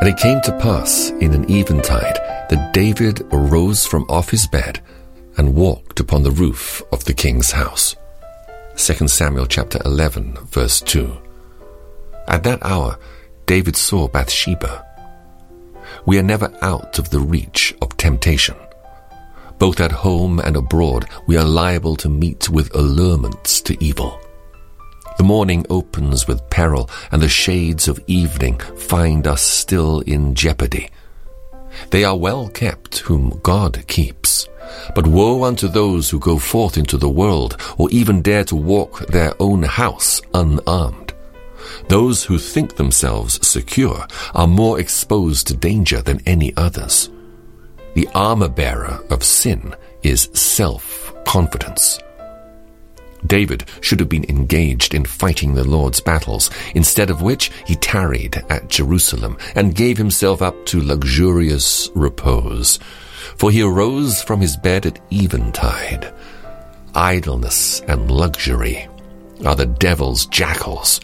And it came to pass in an eventide that David arose from off his bed and walked upon the roof of the king's house. 2 Samuel chapter 11 verse 2. At that hour, David saw Bathsheba. We are never out of the reach of temptation. Both at home and abroad, we are liable to meet with allurements to evil. The morning opens with peril, and the shades of evening find us still in jeopardy. They are well kept whom God keeps. But woe unto those who go forth into the world, or even dare to walk their own house unarmed. Those who think themselves secure are more exposed to danger than any others. The armor bearer of sin is self-confidence. David should have been engaged in fighting the Lord's battles, instead of which he tarried at Jerusalem and gave himself up to luxurious repose. For he arose from his bed at eventide. Idleness and luxury are the devil's jackals,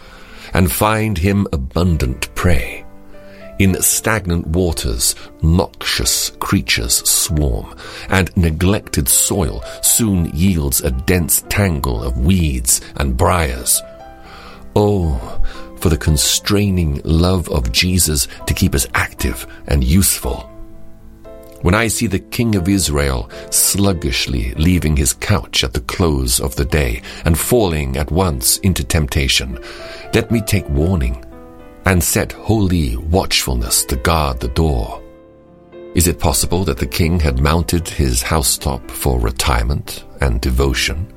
and find him abundant prey. In stagnant waters, noxious creatures swarm, and neglected soil soon yields a dense tangle of weeds and briars. Oh, for the constraining love of Jesus to keep us active and useful. When I see the King of Israel sluggishly leaving his couch at the close of the day and falling at once into temptation, let me take warning and set holy watchfulness to guard the door. Is it possible that the king had mounted his housetop for retirement and devotion?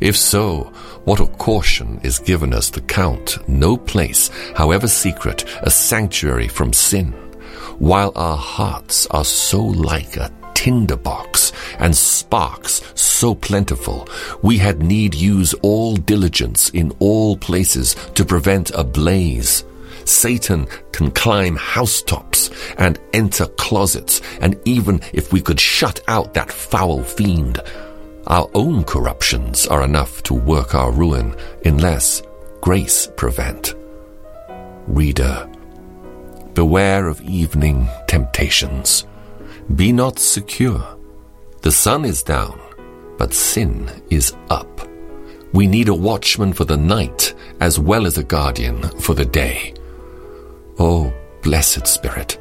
If so, what a caution is given us to count no place, however secret, a sanctuary from sin, while our hearts are so like a tinderbox and sparks so plentiful, we had need use all diligence in all places to prevent a blaze Satan can climb housetops and enter closets, and even if we could shut out that foul fiend, our own corruptions are enough to work our ruin unless grace prevent. Reader, beware of evening temptations. Be not secure. The sun is down, but sin is up. We need a watchman for the night as well as a guardian for the day. O blessed Spirit,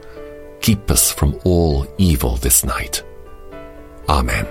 keep us from all evil this night. Amen.